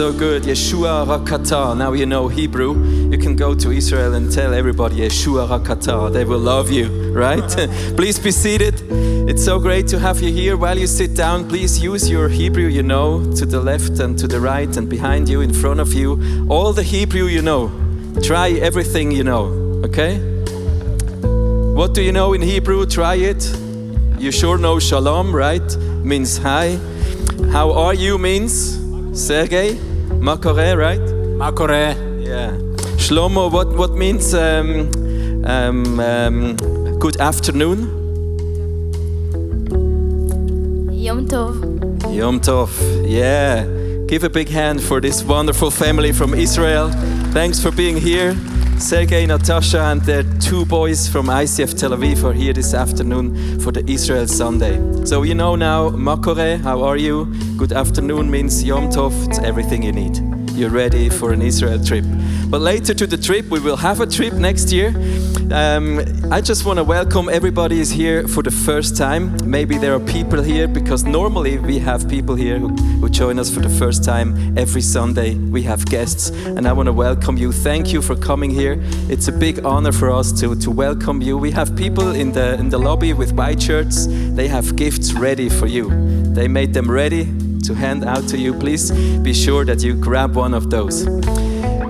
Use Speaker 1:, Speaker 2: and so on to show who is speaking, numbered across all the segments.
Speaker 1: so good. Yeshua Rakata. Now you know Hebrew. You can go to Israel and tell everybody Yeshua Rakata. They will love you, right? please be seated. It's so great to have you here. While you sit down, please use your Hebrew you know to the left and to the right and behind you, in front of you. All the Hebrew you know. Try everything you know, okay? What do you know in Hebrew? Try it. You sure know shalom, right? Means hi. How are you means Sergey. Makore, right?
Speaker 2: Makore.
Speaker 1: Yeah. Shlomo, what, what means um, um, um, good afternoon?
Speaker 3: Yom Tov.
Speaker 1: Yom Tov. Yeah. Give a big hand for this wonderful family from Israel. Thanks for being here. Sergey, Natasha, and their two boys from ICF Tel Aviv are here this afternoon for the Israel Sunday. So you know now, Makore, how are you? Good afternoon means Yom Tov, it's everything you need. You're ready for an Israel trip. But later to the trip, we will have a trip next year. Um, I just want to welcome everybody is here for the first time. Maybe there are people here because normally we have people here who, who join us for the first time every Sunday. We have guests, and I want to welcome you. Thank you for coming here. It's a big honor for us to, to welcome you. We have people in the in the lobby with white shirts. They have gifts ready for you. They made them ready to hand out to you. Please be sure that you grab one of those.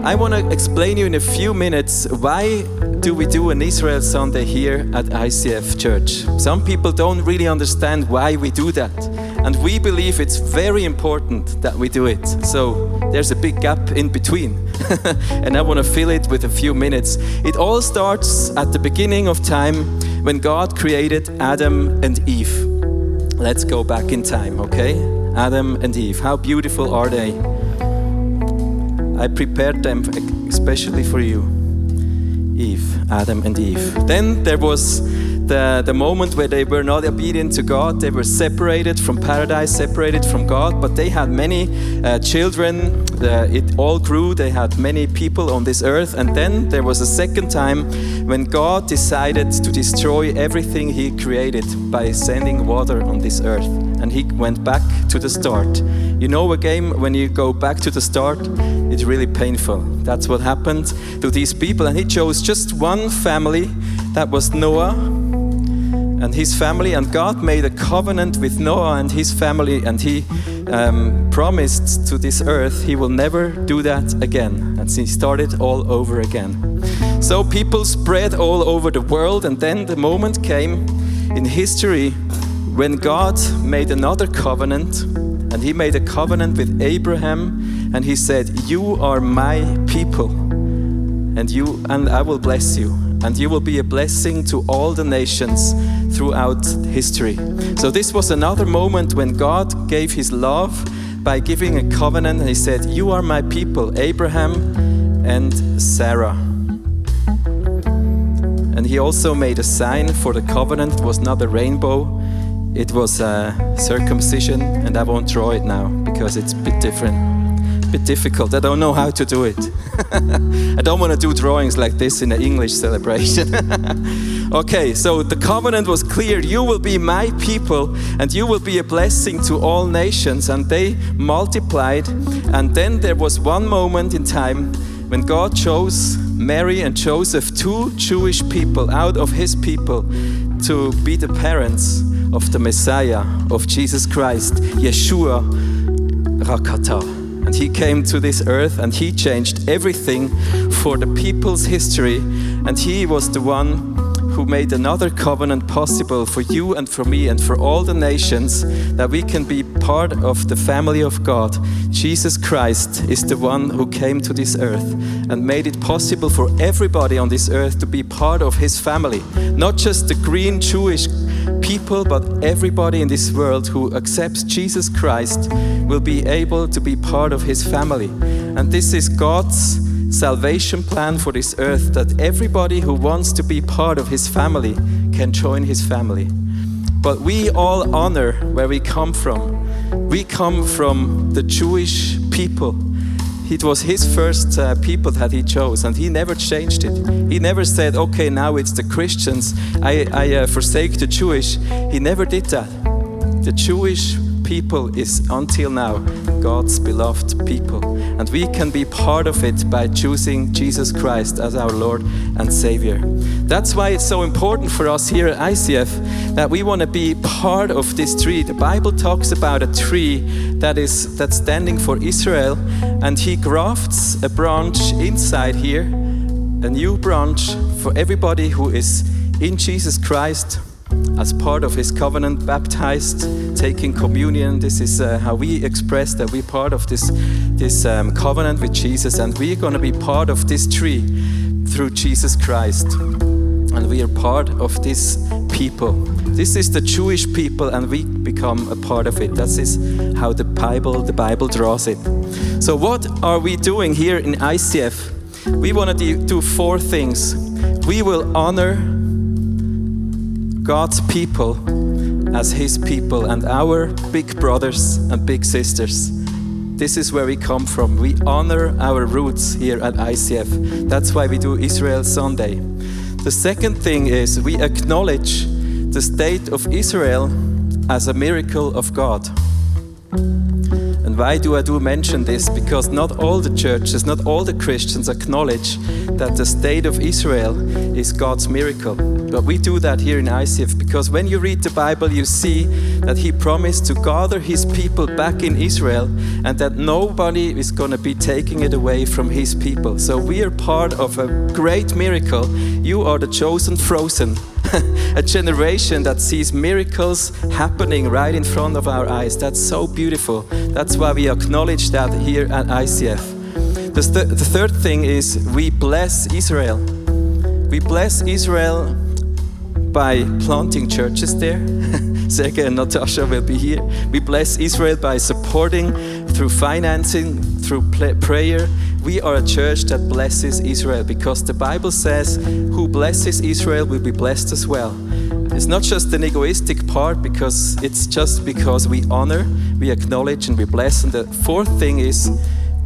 Speaker 1: I want to explain you in a few minutes why do we do an Israel Sunday here at ICF Church. Some people don't really understand why we do that. And we believe it's very important that we do it. So there's a big gap in between. and I want to fill it with a few minutes. It all starts at the beginning of time when God created Adam and Eve. Let's go back in time, okay? Adam and Eve. How beautiful are they? I prepared them especially for you. Eve, Adam and Eve. Then there was the, the moment where they were not obedient to God. They were separated from paradise, separated from God, but they had many uh, children. The, it all grew. They had many people on this earth. And then there was a second time when God decided to destroy everything He created by sending water on this earth. And He went back to the start. You know, a game when you go back to the start, it's really painful. That's what happened to these people. And He chose just one family that was Noah and his family, and God made a covenant with Noah and his family, and he um, promised to this earth he will never do that again. And he started all over again. So people spread all over the world, and then the moment came in history when God made another covenant, and he made a covenant with Abraham, and he said, You are my people, and you and I will bless you and you will be a blessing to all the nations throughout history. So, this was another moment when God gave his love by giving a covenant, and he said, You are my people, Abraham and Sarah. And he also made a sign for the covenant, it was not a rainbow, it was a circumcision, and I won't draw it now because it's a bit different a bit difficult. I don't know how to do it. I don't want to do drawings like this in an English celebration. okay, so the covenant was clear. You will be my people and you will be a blessing to all nations. And they multiplied. And then there was one moment in time when God chose Mary and Joseph, two Jewish people out of his people, to be the parents of the Messiah, of Jesus Christ, Yeshua Rakata. And he came to this earth and he changed everything for the people's history. And he was the one who made another covenant possible for you and for me and for all the nations that we can be part of the family of God. Jesus Christ is the one who came to this earth and made it possible for everybody on this earth to be part of his family. Not just the green Jewish people, but everybody in this world who accepts Jesus Christ will be able to be part of his family. And this is God's salvation plan for this earth that everybody who wants to be part of his family can join his family. But we all honor where we come from. We come from the Jewish people. It was his first uh, people that he chose, and he never changed it. He never said, okay, now it's the Christians, I, I uh, forsake the Jewish. He never did that. The Jewish people is until now God's beloved people. And we can be part of it by choosing Jesus Christ as our Lord and Savior. That's why it's so important for us here at ICF that we want to be part of this tree. The Bible talks about a tree that is that's standing for Israel, and he grafts a branch inside here, a new branch for everybody who is in Jesus Christ as part of his covenant, baptized, taking communion. This is uh, how we express that we're part of this, this um, covenant with Jesus, and we're going to be part of this tree through Jesus Christ. And we are part of this people. This is the Jewish people, and we become a part of it. That is how the Bible, the Bible draws it. So, what are we doing here in ICF? We want to do four things. We will honor God's people as His people and our big brothers and big sisters. This is where we come from. We honor our roots here at ICF. That's why we do Israel Sunday. The second thing is we acknowledge the state of Israel as a miracle of God. And why do I do mention this? Because not all the churches, not all the Christians acknowledge that the state of Israel is God's miracle. But we do that here in ICF because when you read the Bible, you see that He promised to gather His people back in Israel and that nobody is going to be taking it away from His people. So we are part of a great miracle. You are the chosen frozen a generation that sees miracles happening right in front of our eyes. That's so beautiful. That's why we acknowledge that here at ICF. The, th- the third thing is we bless Israel. We bless Israel by planting churches there. Sergey and Natasha will be here. We bless Israel by supporting through financing, through prayer. We are a church that blesses Israel because the Bible says, Who blesses Israel will be blessed as well. It's not just an egoistic part because it's just because we honor, we acknowledge, and we bless. And the fourth thing is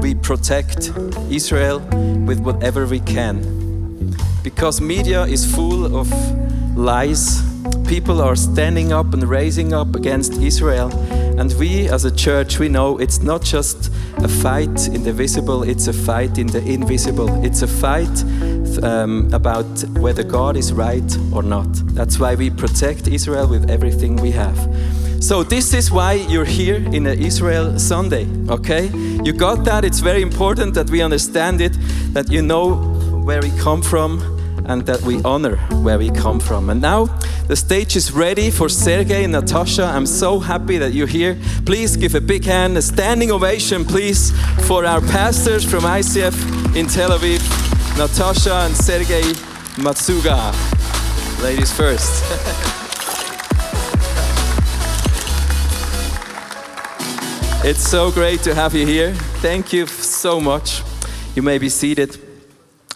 Speaker 1: we protect Israel with whatever we can. Because media is full of lies, people are standing up and raising up against Israel. And we as a church, we know it's not just a fight in the visible, it's a fight in the invisible. It's a fight um, about whether God is right or not. That's why we protect Israel with everything we have. So, this is why you're here in Israel Sunday, okay? You got that? It's very important that we understand it, that you know where we come from, and that we honor where we come from. And now the stage is ready for Sergey and Natasha. I'm so happy that you're here. Please give a big hand, a standing ovation, please, for our pastors from ICF in Tel Aviv, Natasha and Sergey Matsuga. Ladies first. it's so great to have you here. Thank you so much. You may be seated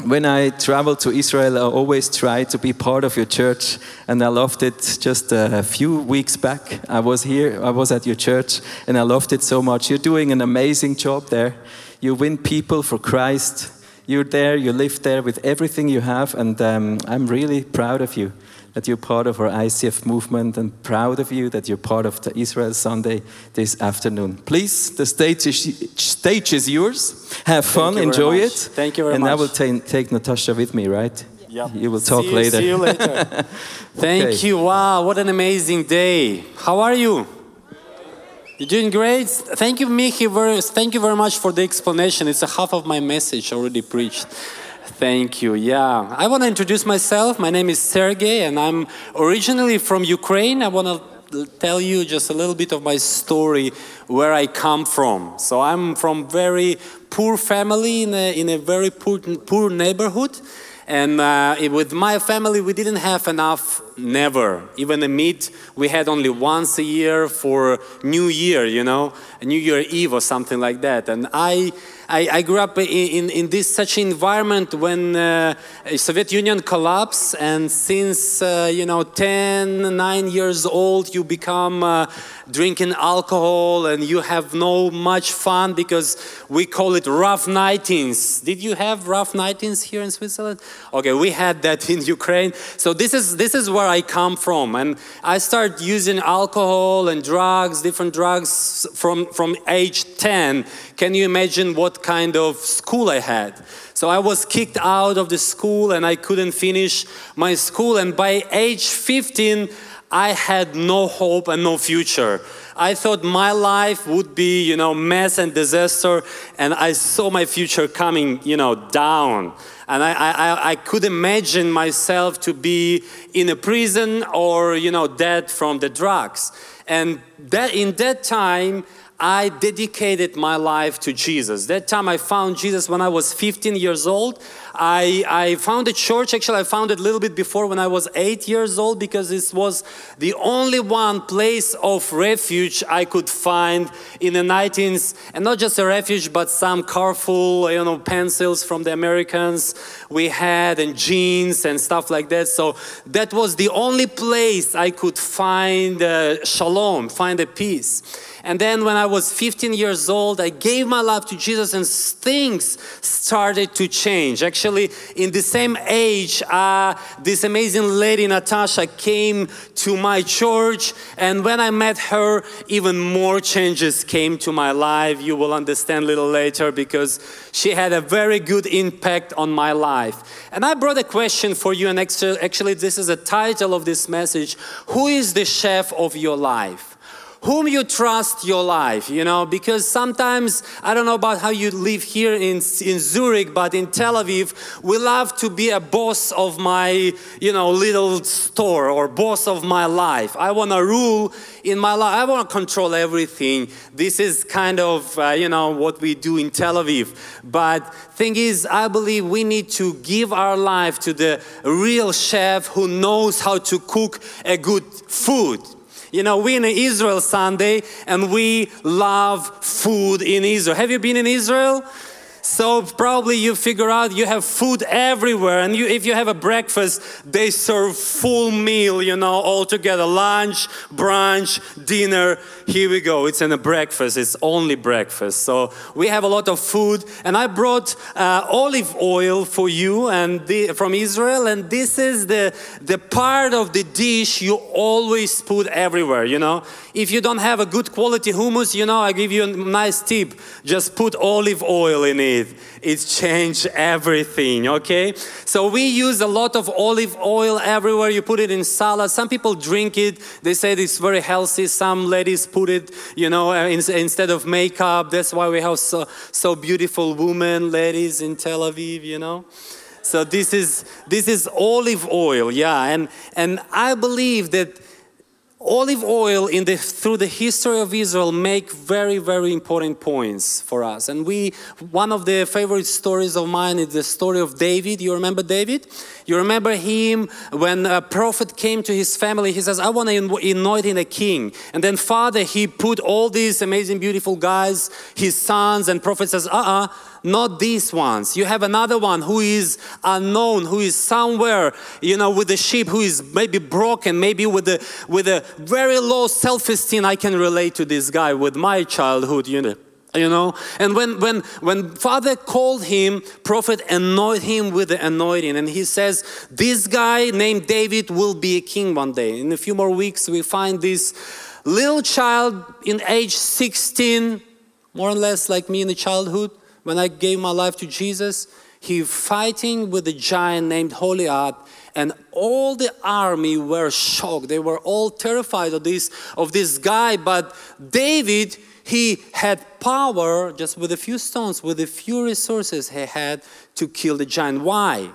Speaker 1: when I travel to Israel, I always try to be part of your church, and I loved it. Just a few weeks back, I was here, I was at your church, and I loved it so much. You're doing an amazing job there. You win people for Christ. You're there, you live there with everything you have, and um, I'm really proud of you that you're part of our ICF movement and proud of you that you're part of the Israel Sunday this afternoon. Please, the stage is, stage is yours. Have fun, enjoy it.
Speaker 2: Thank you very
Speaker 1: and
Speaker 2: much.
Speaker 1: And I will take, take Natasha with me, right?
Speaker 2: Yeah.
Speaker 1: You will talk
Speaker 2: see you,
Speaker 1: later.
Speaker 2: See you later. Thank okay. you. Wow, what an amazing day. How are you? You're doing great. Thank you, Michi. Thank you very much for the explanation. It's a half of my message already preached. Thank you. Yeah. I want to introduce myself. My name is Sergey, and I'm originally from Ukraine. I want to tell you just a little bit of my story where I come from. So I'm from very poor family in a, in a very poor, poor neighborhood. And uh, with my family, we didn't have enough, never. Even a meat, we had only once a year for New Year, you know, New Year Eve or something like that. And I, I, I grew up in, in, in, this such environment when uh, Soviet Union collapsed, and since uh, you know 10, 9 years old, you become uh, drinking alcohol, and you have no much fun because we call it rough nightings. Did you have rough nightings here in Switzerland? Okay, we had that in Ukraine. So this is this is where I come from. And I started using alcohol and drugs, different drugs from, from age 10. Can you imagine what kind of school I had? So I was kicked out of the school and I couldn't finish my school. And by age 15, I had no hope and no future. I thought my life would be, you know, mess and disaster, and I saw my future coming, you know, down. And I, I, I could imagine myself to be in a prison or, you know, dead from the drugs. And that in that time, I dedicated my life to Jesus. That time I found Jesus when I was 15 years old. I, I found a church, actually, I found it a little bit before when I was eight years old because this was the only one place of refuge I could find in the 19th. And not just a refuge, but some colorful, you know, pencils from the Americans we had and jeans and stuff like that. So that was the only place I could find uh, shalom, find a peace. And then when I was 15 years old, I gave my life to Jesus and things started to change. Actually, in the same age, uh, this amazing lady, Natasha, came to my church. And when I met her, even more changes came to my life. You will understand a little later because she had a very good impact on my life. And I brought a question for you. And actually, this is the title of this message Who is the chef of your life? Whom you trust your life, you know, because sometimes, I don't know about how you live here in, in Zurich, but in Tel Aviv, we love to be a boss of my, you know, little store or boss of my life. I want to rule in my life. I want to control everything. This is kind of, uh, you know, what we do in Tel Aviv. But thing is, I believe we need to give our life to the real chef who knows how to cook a good food you know, we're in Israel Sunday and we love food in Israel. Have you been in Israel? So probably you figure out you have food everywhere, and you, if you have a breakfast, they serve full meal, you know, all together, lunch, brunch, dinner. Here we go. It's in a breakfast. It's only breakfast. So we have a lot of food, and I brought uh, olive oil for you and the, from Israel, and this is the the part of the dish you always put everywhere. You know, if you don't have a good quality hummus, you know, I give you a nice tip. Just put olive oil in it it. It's changed everything, okay? So we use a lot of olive oil everywhere. You put it in salad. Some people drink it. They say it's very healthy. Some ladies put it, you know, uh, instead of makeup. That's why we have so, so beautiful women, ladies in Tel Aviv, you know? So this is this is olive oil, yeah, and and I believe that olive oil in the, through the history of Israel make very, very important points for us. And we, one of the favorite stories of mine is the story of David. You remember David? You remember him when a prophet came to his family. He says, I want to anoint him a king. And then father, he put all these amazing, beautiful guys, his sons, and prophet says, uh-uh, not these ones. You have another one who is unknown, who is somewhere, you know, with the sheep, who is maybe broken, maybe with a with a very low self-esteem. I can relate to this guy with my childhood, you know you know and when when when father called him prophet anointed him with the anointing and he says this guy named david will be a king one day in a few more weeks we find this little child in age 16 more or less like me in the childhood when I gave my life to Jesus, he fighting with a giant named Goliath, and all the army were shocked. They were all terrified of this of this guy. But David, he had power just with a few stones, with a few resources he had to kill the giant. Why?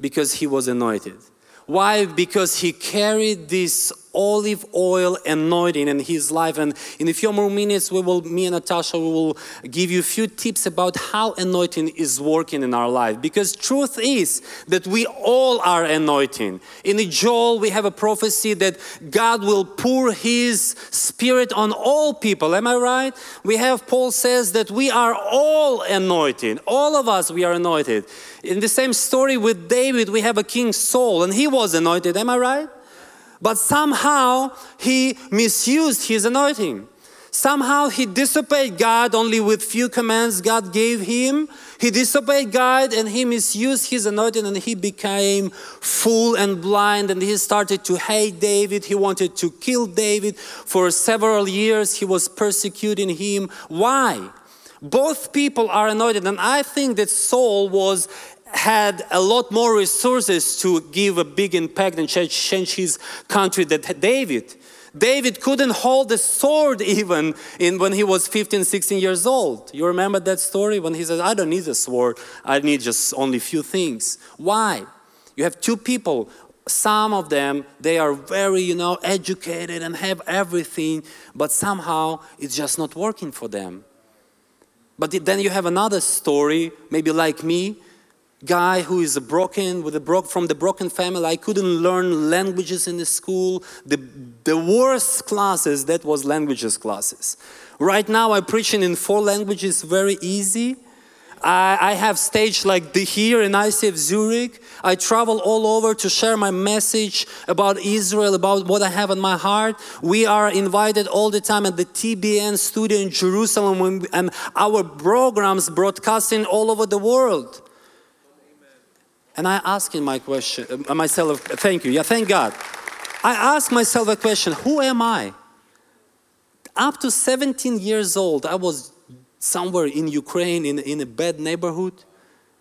Speaker 2: Because he was anointed. Why? Because he carried this olive oil anointing in his life. And in a few more minutes, we will, me and Natasha, we will give you a few tips about how anointing is working in our life. Because truth is that we all are anointing. In Joel, we have a prophecy that God will pour his spirit on all people. Am I right? We have Paul says that we are all anointed. All of us, we are anointed. In the same story with David, we have a king Saul, and he was anointed. Am I right? But somehow he misused his anointing. Somehow he disobeyed God only with few commands God gave him. He disobeyed God and he misused his anointing and he became fool and blind and he started to hate David. He wanted to kill David. For several years, he was persecuting him. Why? Both people are anointed, and I think that Saul was had a lot more resources to give a big impact and change his country than David. David couldn't hold the sword even in when he was 15, 16 years old. You remember that story when he says, I don't need a sword, I need just only few things. Why? You have two people, some of them, they are very, you know, educated and have everything, but somehow it's just not working for them. But then you have another story, maybe like me, guy who is broken with a bro- from the broken family i couldn't learn languages in the school the, the worst classes that was languages classes right now i'm preaching in four languages very easy I, I have stage like the here in ICF Zurich. I travel all over to share my message about Israel, about what I have in my heart. We are invited all the time at the TBN studio in Jerusalem, and our programs broadcasting all over the world. And I ask my question, uh, myself, thank you, yeah, thank God. I ask myself a question who am I? Up to 17 years old, I was somewhere in Ukraine in, in a bad neighborhood.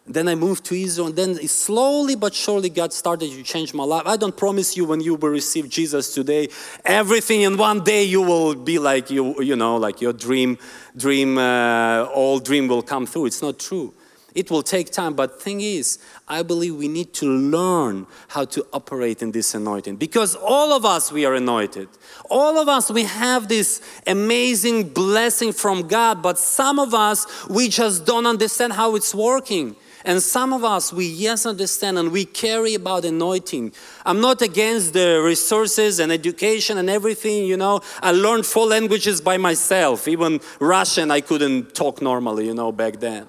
Speaker 2: Then I moved to Israel, and then slowly but surely God started to change my life. I don't promise you when you will receive Jesus today, everything in one day you will be like you, you know, like your dream, dream, uh, all dream will come through. It's not true. It will take time, but thing is, I believe we need to learn how to operate in this anointing because all of us we are anointed. All of us we have this amazing blessing from God, but some of us we just don't understand how it's working. And some of us, we yes understand and we carry about anointing. I'm not against the resources and education and everything, you know. I learned four languages by myself. Even Russian, I couldn't talk normally, you know, back then.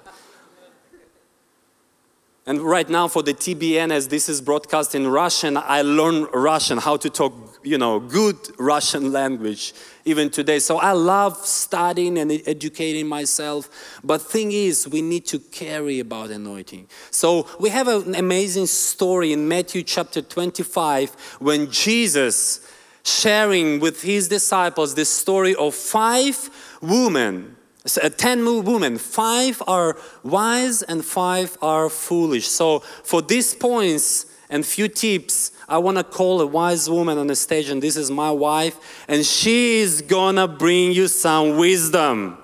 Speaker 2: And right now for the TBN, as this is broadcast in Russian, I learn Russian, how to talk, you know, good Russian language even today. So I love studying and educating myself. But thing is, we need to carry about anointing. So we have an amazing story in Matthew chapter 25 when Jesus sharing with his disciples the story of five women so, uh, 10 women, five are wise and five are foolish. So, for these points and few tips, I want to call a wise woman on the stage, and this is my wife, and she is gonna bring you some wisdom.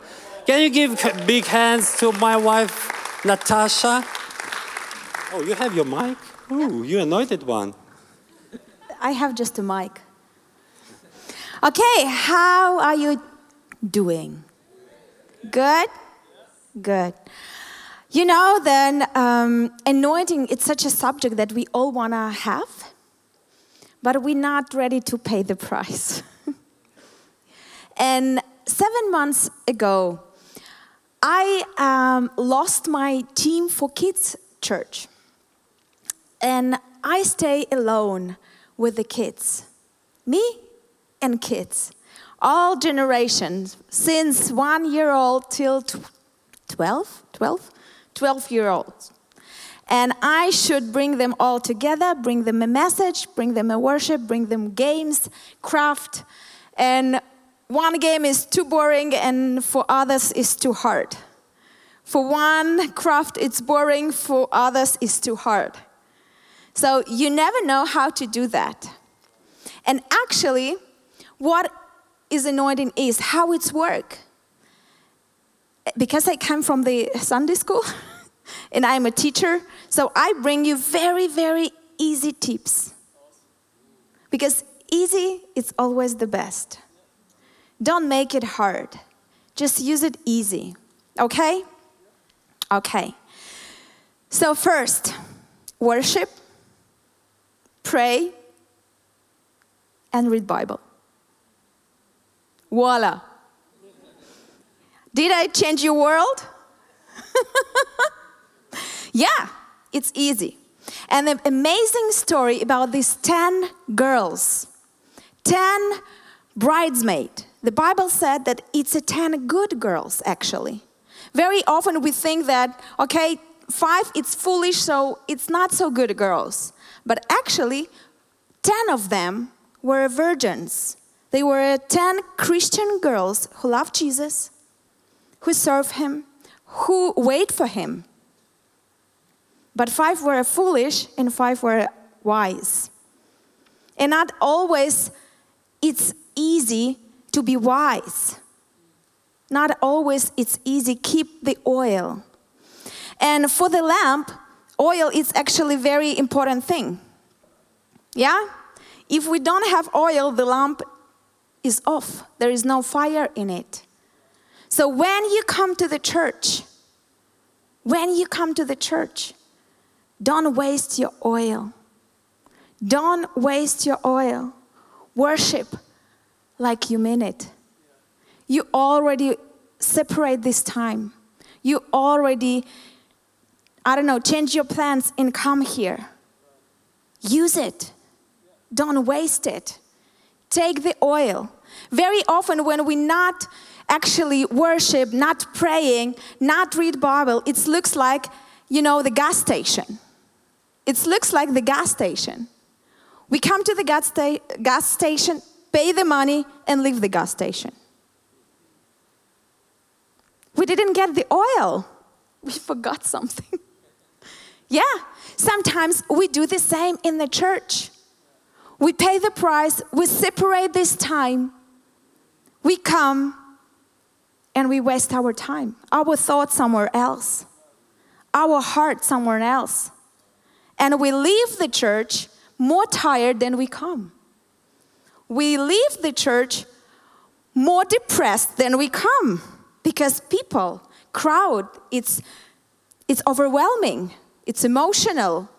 Speaker 2: Can you give big hands to my wife, Natasha? Oh, you have your mic? Ooh, you anointed one.
Speaker 4: I have just a mic. Okay, how are you doing? Good? Good. You know, then um, anointing, it's such a subject that we all want to have, but we're not ready to pay the price. and seven months ago, I um, lost my team for kids church. And I stay alone with the kids, me and kids all generations, since one year old till 12, 12, 12 year olds. And I should bring them all together, bring them a message, bring them a worship, bring them games, craft. And one game is too boring, and for others, is too hard. For one craft, it's boring, for others, it's too hard. So you never know how to do that. And actually, what is anointing is, how it's work. Because I come from the Sunday school and I'm a teacher, so I bring you very, very easy tips. Because easy is always the best. Don't make it hard. Just use it easy. Okay? Okay. So first, worship, pray, and read Bible. Voila. Did I change your world? yeah, it's easy. And an amazing story about these 10 girls, 10 bridesmaids. The Bible said that it's a 10 good girls, actually. Very often we think that, okay, five, it's foolish, so it's not so good girls. But actually, 10 of them were virgins. They were 10 Christian girls who loved Jesus, who serve him, who wait for him. But five were foolish and five were wise. And not always it's easy to be wise. Not always it's easy keep the oil. And for the lamp, oil is actually very important thing. Yeah? If we don't have oil, the lamp is off. There is no fire in it. So when you come to the church, when you come to the church, don't waste your oil. Don't waste your oil. Worship like you mean it. You already separate this time. You already, I don't know, change your plans and come here. Use it. Don't waste it. Take the oil. Very often, when we not actually worship, not praying, not read Bible, it looks like, you know, the gas station. It looks like the gas station. We come to the gas, sta- gas station, pay the money, and leave the gas station. We didn't get the oil. We forgot something. yeah, sometimes we do the same in the church. We pay the price, we separate this time, we come, and we waste our time, our thoughts somewhere else, our heart somewhere else. And we leave the church more tired than we come. We leave the church more depressed than we come because people, crowd, it's, it's overwhelming, it's emotional,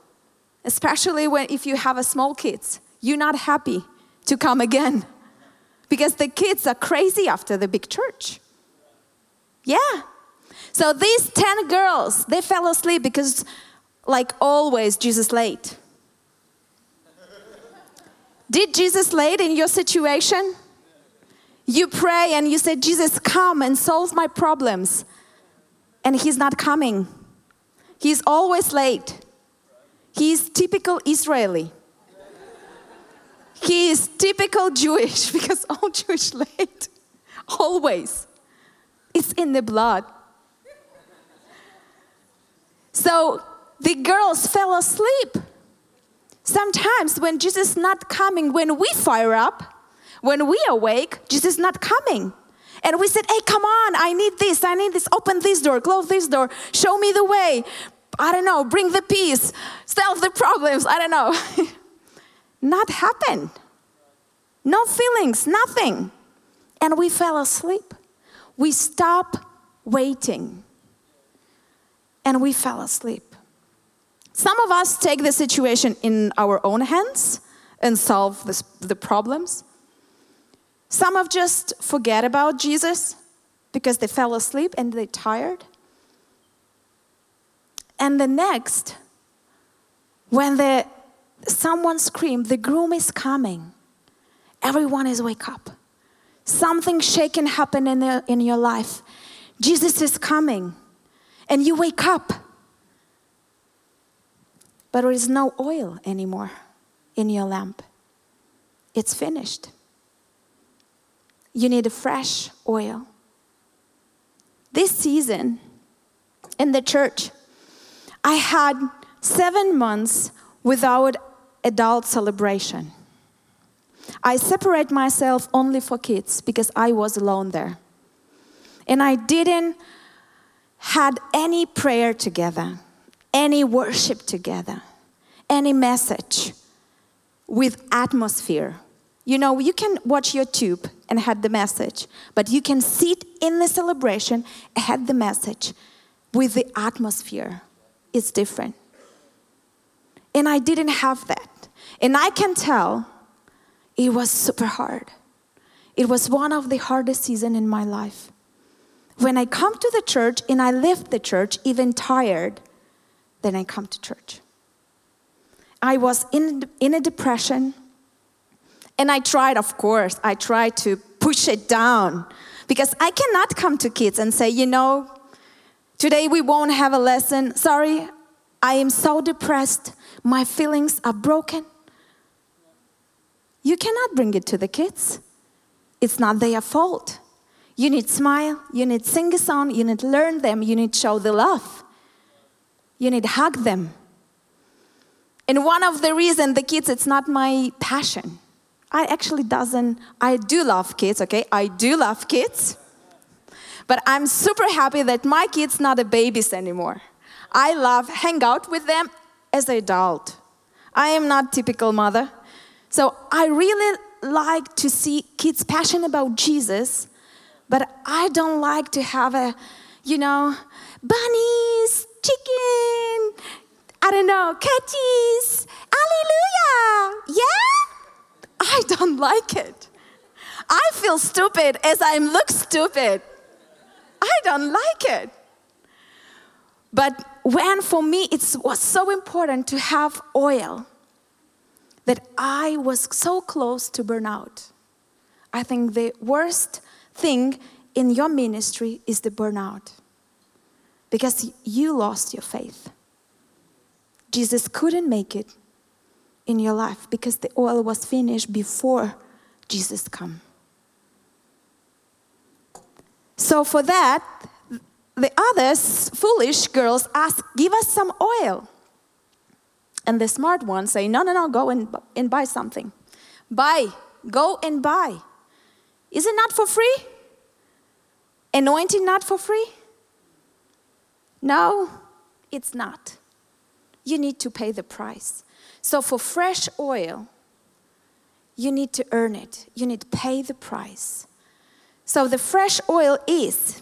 Speaker 4: especially when if you have a small kids you're not happy to come again because the kids are crazy after the big church. Yeah. So these 10 girls, they fell asleep because, like always, Jesus late. Did Jesus late in your situation? You pray and you say, Jesus, come and solve my problems. And he's not coming. He's always late. He's typical Israeli. He is typical Jewish because all Jewish late, always. It's in the blood. So the girls fell asleep. Sometimes when Jesus is not coming, when we fire up, when we awake, Jesus is not coming. And we said, hey, come on, I need this, I need this, open this door, close this door, show me the way. I don't know, bring the peace, solve the problems, I don't know. Not happen. No feelings, nothing. And we fell asleep. We stopped waiting. And we fell asleep. Some of us take the situation in our own hands and solve this, the problems. Some of just forget about Jesus because they fell asleep and they're tired. And the next, when the someone screamed, The groom is coming. Everyone is wake up. Something shaken happened in, the, in your life. Jesus is coming. And you wake up. But there is no oil anymore in your lamp. It's finished. You need a fresh oil. This season in the church, I had seven months without adult celebration. I separate myself only for kids because I was alone there. And I didn't had any prayer together, any worship together, any message with atmosphere. You know, you can watch YouTube and had the message, but you can sit in the celebration, had the message with the atmosphere. It's different. And I didn't have that. And I can tell it was super hard. It was one of the hardest seasons in my life. When I come to the church and I left the church even tired, then I come to church. I was in, in a depression and I tried, of course, I tried to push it down because I cannot come to kids and say, you know, Today we won't have a lesson. Sorry, I am so depressed. My feelings are broken. You cannot bring it to the kids. It's not their fault. You need smile, you need sing a song, you need learn them, you need show the love. You need hug them. And one of the reason the kids it's not my passion. I actually doesn't I do love kids, okay? I do love kids. But I'm super happy that my kids not a babies anymore. I love hang out with them as an adult. I am not typical mother. So I really like to see kids passionate about Jesus, but I don't like to have a, you know, bunnies, chicken, I don't know, catties, hallelujah. Yeah? I don't like it. I feel stupid as I look stupid. I don't like it. But when for me it was so important to have oil that I was so close to burnout. I think the worst thing in your ministry is the burnout because you lost your faith. Jesus couldn't make it in your life because the oil was finished before Jesus come. So for that, the others, foolish girls, ask, Give us some oil. And the smart ones say, No, no, no, go and, and buy something. Buy, go and buy. Is it not for free? Anointing not for free? No, it's not. You need to pay the price. So for fresh oil, you need to earn it. You need to pay the price. So the fresh oil is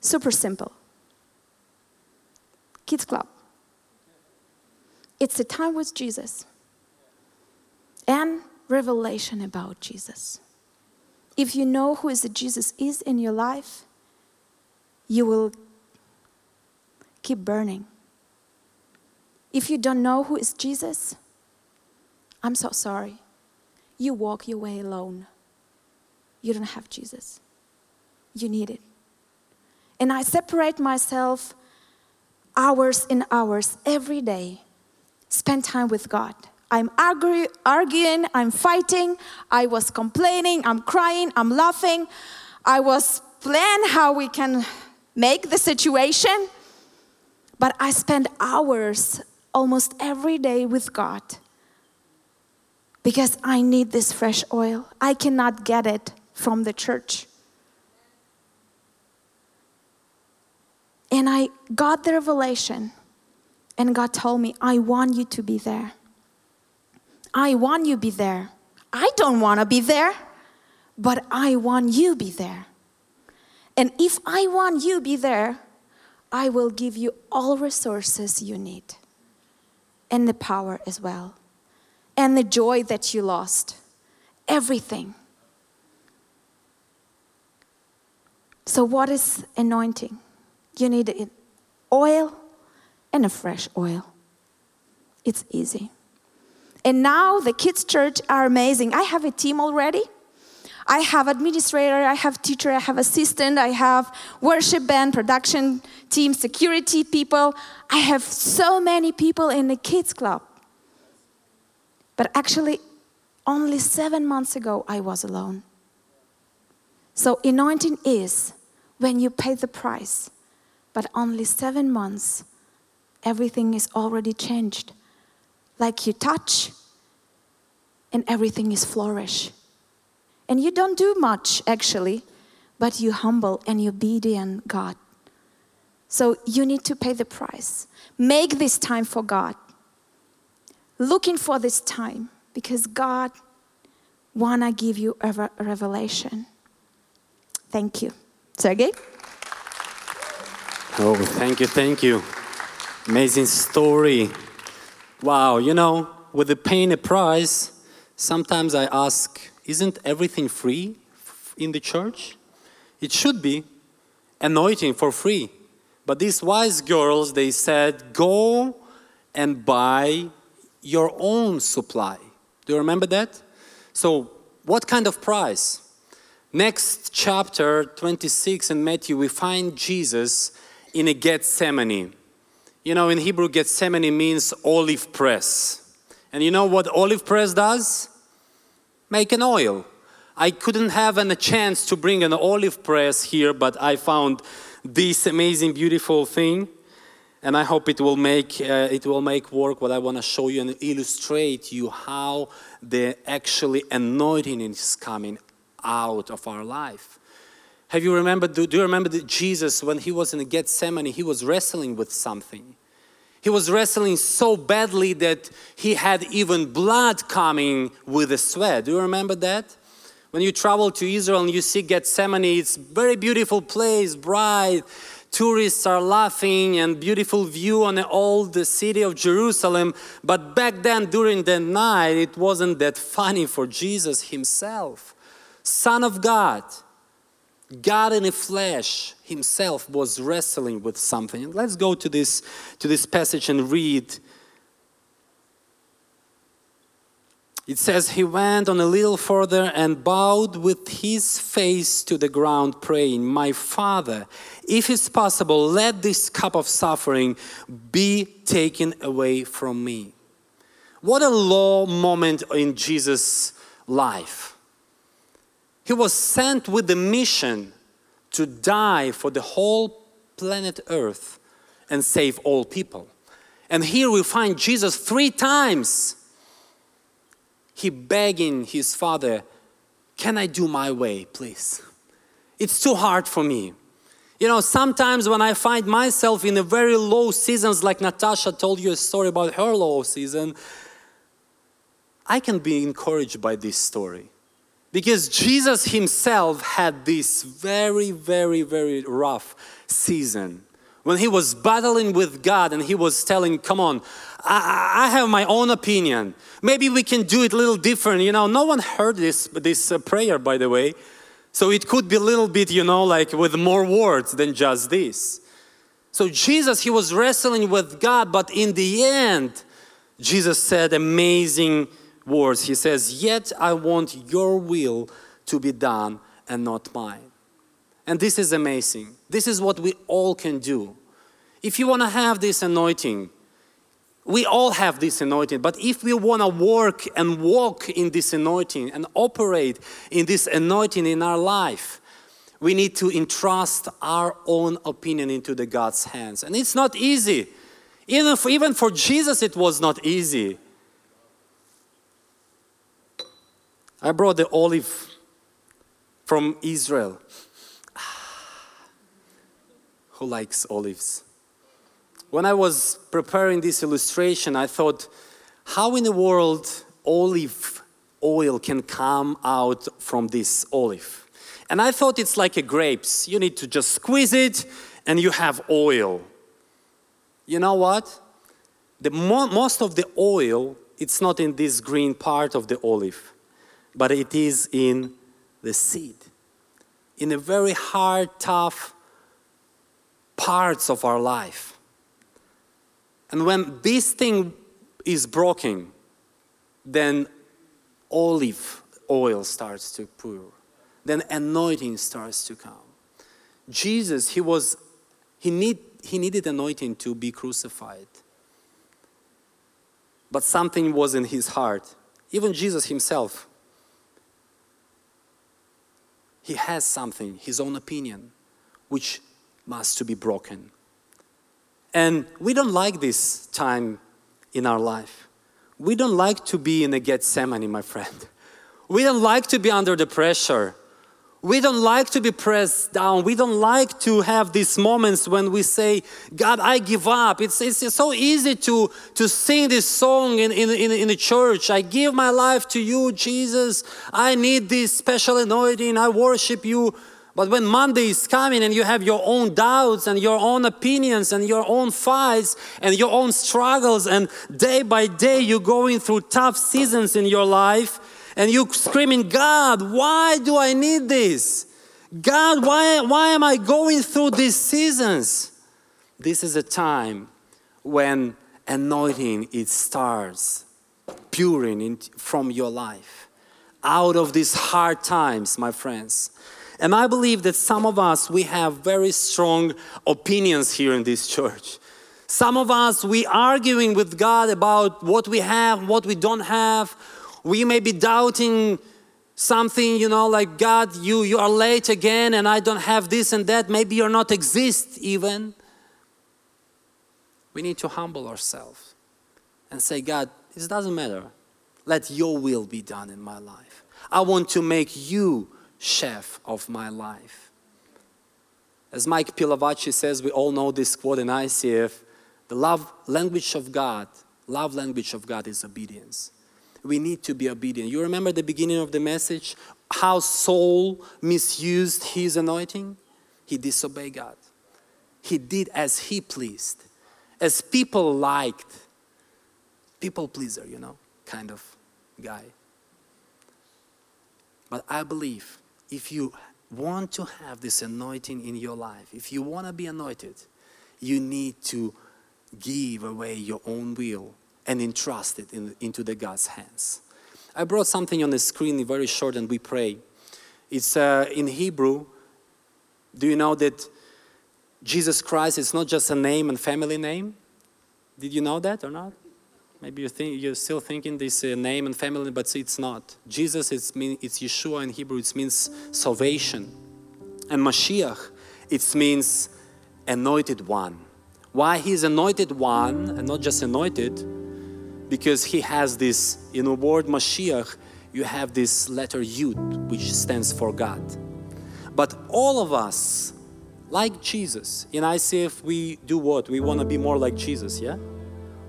Speaker 4: super simple. Kids Club. It's a time with Jesus and revelation about Jesus. If you know who is the Jesus is in your life, you will keep burning. If you don't know who is Jesus, I'm so sorry. You walk your way alone you don't have Jesus. You need it. And I separate myself hours and hours every day, spend time with God. I'm argue, arguing, I'm fighting, I was complaining, I'm crying, I'm laughing. I was plan how we can make the situation, but I spend hours almost every day with God because I need this fresh oil. I cannot get it from the church. And I got the revelation, and God told me, I want you to be there. I want you to be there. I don't want to be there, but I want you be there. And if I want you be there, I will give you all resources you need and the power as well and the joy that you lost. Everything. So, what is anointing? You need oil and a fresh oil. It's easy. And now the kids' church are amazing. I have a team already. I have administrator, I have teacher, I have assistant, I have worship band, production team, security people. I have so many people in the kids club. But actually, only seven months ago, I was alone. So, anointing is when you pay the price, but only seven months, everything is already changed. Like you touch, and everything is flourish. And you don't do much actually, but you humble and you obedient God. So you need to pay the price. Make this time for God. Looking for this time because God wanna give you a revelation. Thank you. Sergey?
Speaker 2: Oh, thank you, thank you. Amazing story. Wow, you know, with the paying a price, sometimes I ask, isn't everything free in the church? It should be anointing for free. But these wise girls, they said, go and buy your own supply. Do you remember that? So, what kind of price? Next chapter 26 in Matthew, we find Jesus in a Gethsemane. You know, in Hebrew, Gethsemane means olive press. And you know what olive press does? Make an oil. I couldn't have a chance to bring an olive press here, but I found this amazing, beautiful thing, and I hope it will make uh, it will make work. What I want to show you and illustrate you how the actually anointing is coming out of our life. Have you remembered? Do, do you remember that Jesus when he was in Gethsemane? He was wrestling with something. He was wrestling so badly that he had even blood coming with the sweat. Do you remember that? When you travel to Israel and you see Gethsemane, it's very beautiful place, bright. Tourists are laughing and beautiful view on the old city of Jerusalem. But back then, during the night, it wasn't that funny for Jesus himself. Son of God, God in the flesh himself was wrestling with something. Let's go to this, to this passage and read It says, He went on a little further and bowed with his face to the ground, praying, My Father, if it's possible, let this cup of suffering be taken away from me. What a low moment in Jesus' life. He was sent with the mission to die for the whole planet Earth and save all people. And here we find Jesus three times he begging his father, Can I do my way, please? It's too hard for me. You know, sometimes when I find myself in a very low seasons, like Natasha told you a story about her low season, I can be encouraged by this story. Because Jesus himself had this very, very, very rough season when he was battling with God and he was telling, Come on, I, I, have my own opinion. Maybe we can do it a little different. You know, no one heard this, this uh, prayer, by the way. So it could be a little bit, you know, like with more words than just this. So Jesus, he was wrestling with God, but in the end, Jesus said amazing words. He says, Yet I want your will to be done and not mine. And this is amazing. This is what we all can do. If you want to have this anointing, we all have this anointing, but if we want to work and walk in this anointing and operate in this anointing in our life, we need to entrust our own opinion into the God's hands. And it's not easy. Even for, even for Jesus, it was not easy. I brought the olive from Israel. Who likes olives? When I was preparing this illustration, I thought, how in the world olive oil can come out from this olive? And I thought it's like a grapes. You need to just squeeze it and you have oil. You know what? The mo most of the oil, it's not in this green part of the olive, but it is in the seed. In the very hard, tough parts of our life. And when this thing is broken, then olive oil starts to pour. Then anointing starts to come. Jesus, he was, he, need, he needed anointing to be crucified. But something was in his heart. Even Jesus himself, he has something, his own opinion, which must be broken. And we don't like this time in our life. We don't like to be in a Gethsemane, my friend. We don't like to be under the pressure. We don't like to be pressed down. We don't like to have these moments when we say, God, I give up. It's, it's so easy to, to sing this song in, in, in, in the church. I give my life to you, Jesus. I need this special anointing. I worship you. But when Monday is coming and you have your own doubts and your own opinions and your own fights and your own struggles, and day by day you're going through tough seasons in your life, and you screaming, God, why do I need this? God, why, why am I going through these seasons? This is a time when anointing it starts pouring in, from your life. Out of these hard times, my friends And I believe that some of us, we have very strong opinions here in this church. Some of us, we arguing with God about what we have, what we don't have. We may be doubting something, you know, like God, you, you are late again and I don't have this and that. Maybe you're not exist even. We need to humble ourselves and say, God, this doesn't matter. Let your will be done in my life. I want to make you chef of my life. As Mike Pilavachi says, we all know this quote in ICF the love language of God, love language of God is obedience. We need to be obedient. You remember the beginning of the message? How Saul misused his anointing? He disobeyed God. He did as he pleased, as people liked. People pleaser, you know, kind of guy. But I believe if you want to have this anointing in your life, if you want to be anointed, you need to give away your own will and entrust it in, into the God's hands. I brought something on the screen very short and we pray. It's uh, in Hebrew. Do you know that Jesus Christ is not just a name and family name? Did you know that or not? Maybe you think, you're still thinking this uh, name and family, but it's not. Jesus, it's, mean, it's Yeshua in Hebrew, it means salvation. And Mashiach, it means anointed one. Why he's anointed one and not just anointed? Because he has this, in the word Mashiach, you have this letter Yud, which stands for God. But all of us, like Jesus, in ICF, we do what? We want to be more like Jesus, yeah?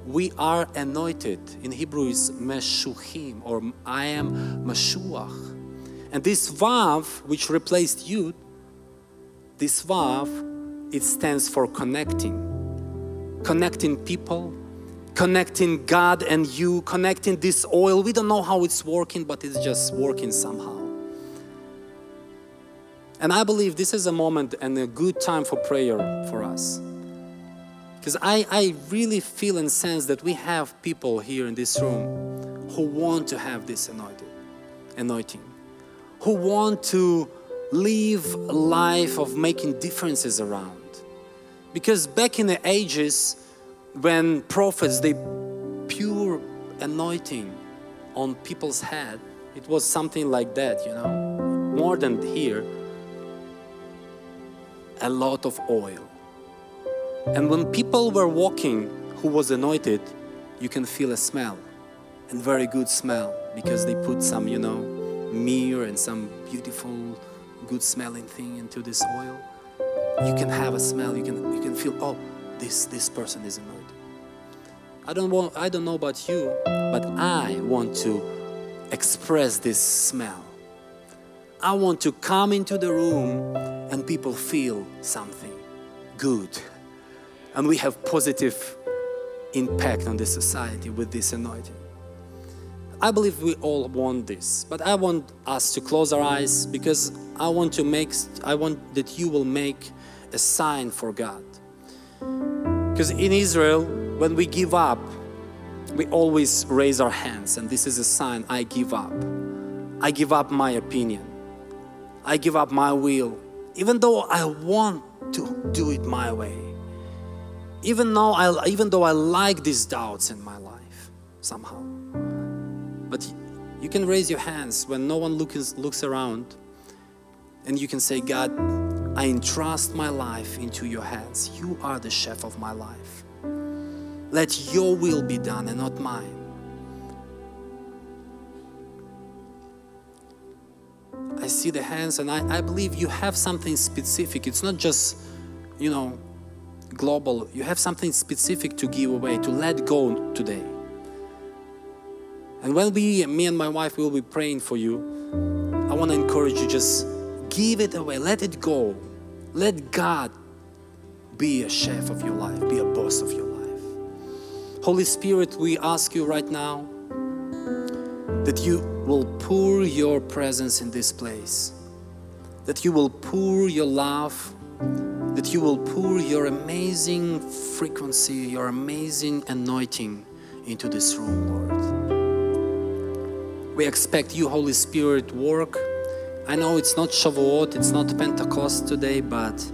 Speaker 2: We are anointed. In Hebrew, is Meshuchim, or I am Meshuach. And this Vav, which replaced Yud, this Vav, it stands for connecting connecting people, connecting God and you, connecting this oil. We don't know how it's working, but it's just working somehow. And I believe this is a moment and a good time for prayer for us. Because I, I really feel and sense that we have people here in this room who want to have this anointing, anointing, who want to live a life of making differences around because back in the ages when prophets they pure anointing on people's head, it was something like that, you know. More than here, a lot of oil. And when people were walking who was anointed, you can feel a smell, and very good smell because they put some, you know, myrrh and some beautiful, good smelling thing into this oil you can have a smell. You can you can feel oh this this person is anointed. I don't want I don't know about you, but I want to express this smell. I want to come into the room and people feel something good. And we have positive impact on the society with this anointing. I believe we all want this, but I want us to close our eyes because I want to make I want that you will make a sign for God. Because in Israel, when we give up, we always raise our hands, and this is a sign I give up. I give up my opinion. I give up my will, even though I want to do it my way. Even though I, even though I like these doubts in my life somehow. But you can raise your hands when no one looks, looks around, and you can say, God, I entrust my life into your hands. You are the chef of my life. Let your will be done and not mine. I see the hands, and I, I believe you have something specific. It's not just, you know, global. You have something specific to give away, to let go today. And when we, me and my wife, will be praying for you, I want to encourage you just Give it away, let it go. Let God be a chef of your life, be a boss of your life. Holy Spirit, we ask you right now that you will pour your presence in this place, that you will pour your love, that you will pour your amazing frequency, your amazing anointing into this room, Lord. We expect you, Holy Spirit, work I know it's not Shavuot, it's not Pentecost today, but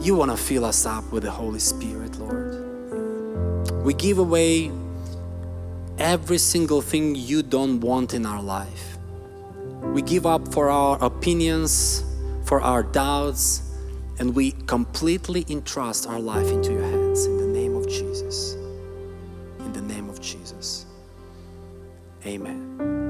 Speaker 2: you want to fill us up with the Holy Spirit, Lord. We give away every single thing you don't want in our life. We give up for our opinions, for our doubts, and we completely entrust our life into your hands in the name of Jesus. In the name of Jesus. Amen.